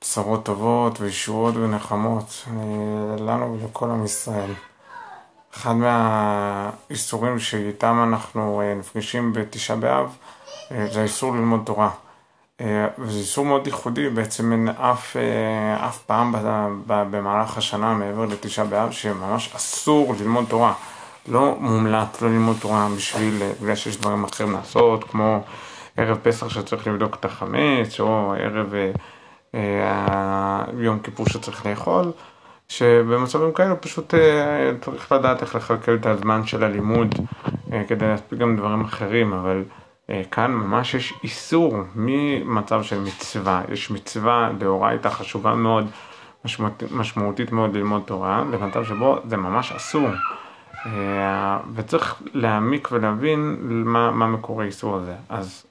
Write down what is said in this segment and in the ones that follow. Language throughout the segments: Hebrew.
בשורות טובות וישועות ונחמות אה, לנו ולכל עם ישראל. אחד מהאיסורים שאיתם אנחנו אה, נפגשים בתשעה באב אה, זה האיסור ללמוד תורה. וזה איסור מאוד ייחודי, בעצם אין אף, אף פעם במהלך השנה מעבר לתשעה באב שממש אסור ללמוד תורה. לא מומלט לא ללמוד תורה בשביל, בגלל שיש דברים אחרים לעשות, כמו ערב פסח שצריך לבדוק את החמץ, או ערב יום כיפור שצריך לאכול, שבמצבים כאלו פשוט אה, צריך לדעת איך לכלכל את הזמן של הלימוד אה, כדי להספיק גם דברים אחרים, אבל כאן ממש יש איסור ממצב של מצווה, יש מצווה דאורייתא חשובה מאוד, משמעות, משמעותית מאוד ללמוד תורה, למצב שבו זה ממש אסור. וצריך להעמיק ולהבין מה, מה מקור האיסור הזה. אז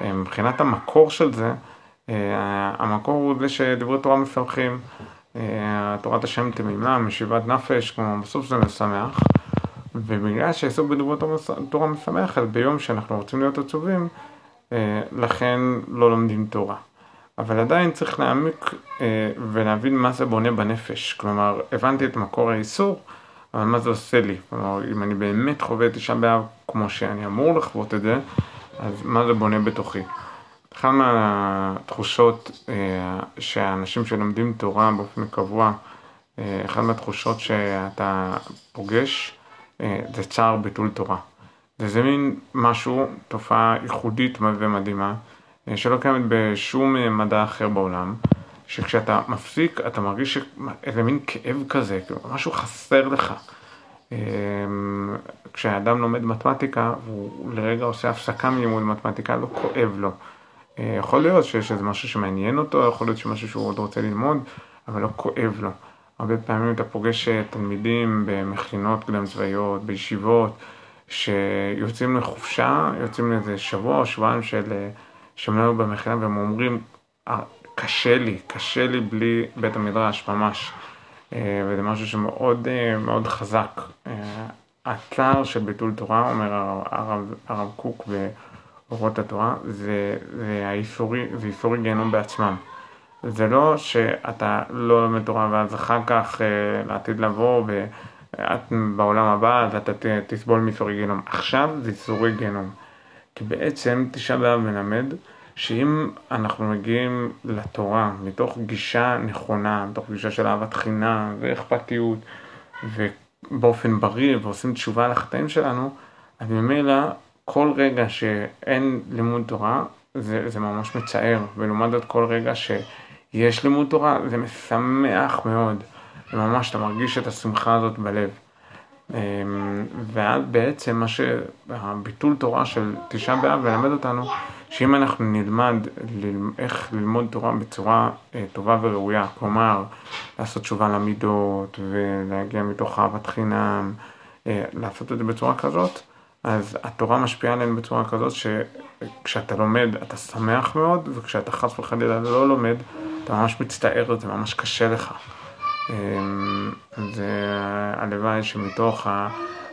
מבחינת המקור של זה, אה, המקור הוא זה שדברי תורה מפרחים, אה, תורת השם תמימה, משיבת נפש, כלומר בסוף זה משמח, ובגלל שהעיסוק בדברי תורה משמח, אז ביום שאנחנו רוצים להיות עצובים, אה, לכן לא לומדים תורה. אבל עדיין צריך להעמיק ולהבין מה זה בונה בנפש. כלומר, הבנתי את מקור האיסור, אבל מה זה עושה לי? כלומר, אם אני באמת חווה תשעה באב כמו שאני אמור לחוות את זה, אז מה זה בונה בתוכי? אחת מהתחושות אה, שאנשים שלומדים תורה באופן קבוע, אה, אחת מהתחושות שאתה פוגש אה, זה צער ביטול תורה. וזה מין משהו, תופעה ייחודית ומדהימה, שלא קיימת בשום מדע אחר בעולם, שכשאתה מפסיק אתה מרגיש איזה מין כאב כזה, כאילו משהו חסר לך. כשאדם לומד מתמטיקה והוא לרגע עושה הפסקה מלימוד מתמטיקה, לא כואב לו. אה, יכול להיות שיש איזה משהו שמעניין אותו, יכול להיות שמשהו שהוא עוד רוצה ללמוד, אבל לא כואב לו. הרבה פעמים אתה פוגש אה, תלמידים במכינות קדם צבאיות, בישיבות, שיוצאים לחופשה, יוצאים לאיזה שבוע או שבועיים של אה, שהם לא במכינה והם אומרים, קשה לי, קשה לי בלי בית המדרש, ממש. וזה משהו שמאוד מאוד חזק. הצער של ביטול תורה, אומר הרב, הרב קוק, אורות התורה, זה, זה האיסורי, זה איסורי גיהנום בעצמם. זה לא שאתה לא לומד תורה ואז אחר כך אה, לעתיד לבוא בעולם הבא אז אתה תסבול מאיסורי גיהנום. עכשיו זה איסורי גיהנום. כי בעצם תשעה באב מלמד שאם אנחנו מגיעים לתורה מתוך גישה נכונה, מתוך גישה של אהבת חינם ואכפתיות ובאופן בריא ועושים תשובה על החטאים שלנו, אז ממילא כל רגע שאין לימוד תורה זה, זה ממש מצער, ולעומת זאת כל רגע שיש לימוד תורה זה משמח מאוד, וממש אתה מרגיש את השמחה הזאת בלב. אמ, ואז בעצם מה שהביטול תורה של תשעה באב מלמד אותנו שאם אנחנו נלמד איך ללמוד תורה בצורה אה, טובה וראויה, כלומר לעשות תשובה למידות ולהגיע מתוך אהבת חינם, אה, לעשות את זה בצורה כזאת, אז התורה משפיעה עלינו בצורה כזאת שכשאתה לומד אתה שמח מאוד, וכשאתה חס וחלילה לא לומד, אתה ממש מצטער, זה ממש קשה לך. אמ, זה הלוואי שמתוך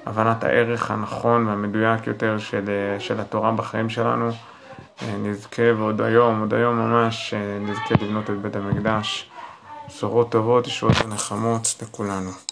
הבנת הערך הנכון והמדויק יותר של, של התורה בחיים שלנו, אה, נזכה ועוד היום, עוד היום ממש, אה, נזכה לבנות את בית המקדש. בשורות טובות, ישועות ונחמות לכולנו.